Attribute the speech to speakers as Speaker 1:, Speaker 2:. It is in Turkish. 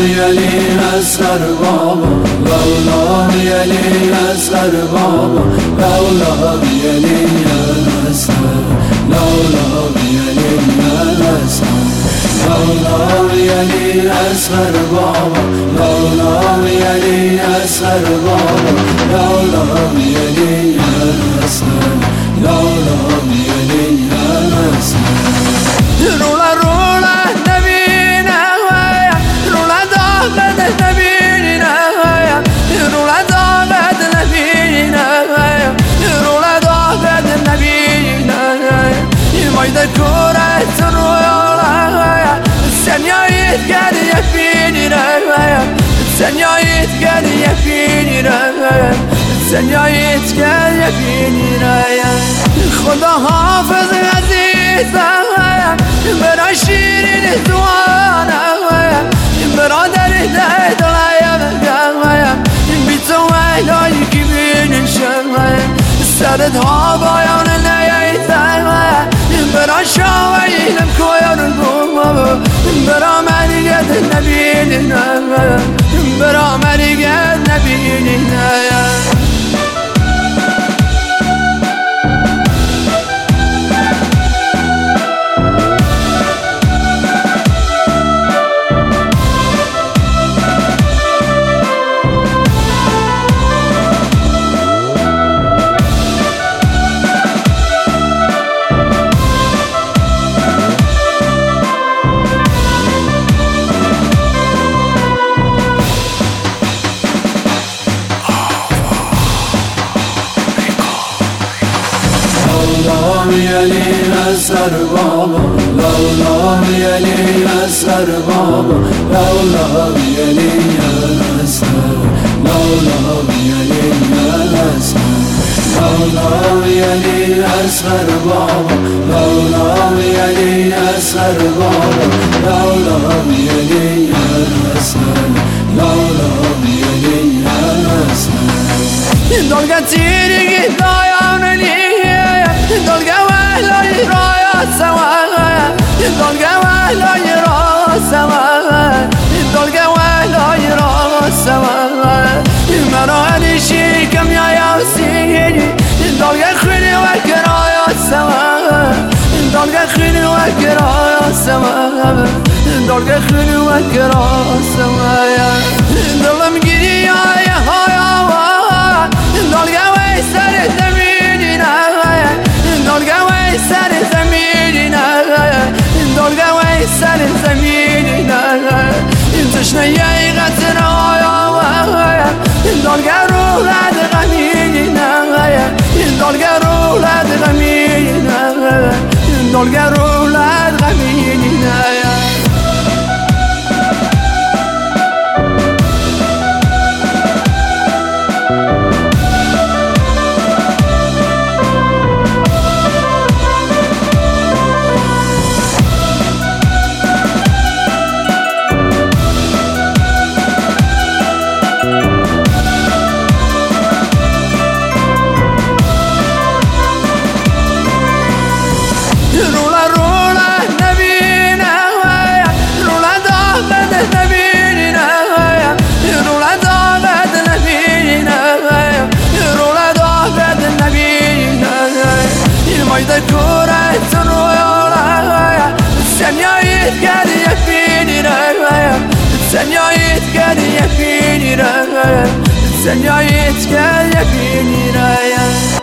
Speaker 1: asgar baba Lavlav yeli asgar baba Lavlav yeli asgar Lavlav yeli asgar Lavlav yeli asgar baba Lavlav yeli asgar baba Lavlav yeli Senyayit gel یقینی سنیایت گل یقینی خدا حافظ عزیزم. برای شیرین دوانم in asgar baba Lavlav yeli asgar baba. Lavlav yeli asgar Lavlav yeli asgar Lavlav yeli asgar baba Lavlav yeli asgar baba. Lavlav yeli asgar Lavlav yeli asgar Dolga tiri dayan dalga xini va kinoya sama dalga xini va kinoya sama dalga xini va kinoya sama dalam giriya ya haya va dalga va sar zaminina dalga va sar zaminina dalga va sar zaminina تشنه یه غتنایا و دلگر sola della mia, non garò عيدك كورة ويولا السنيايت قال يفيني رغايا السنيايت قال يفيني رغايا السنيايت قال يفيني رغايا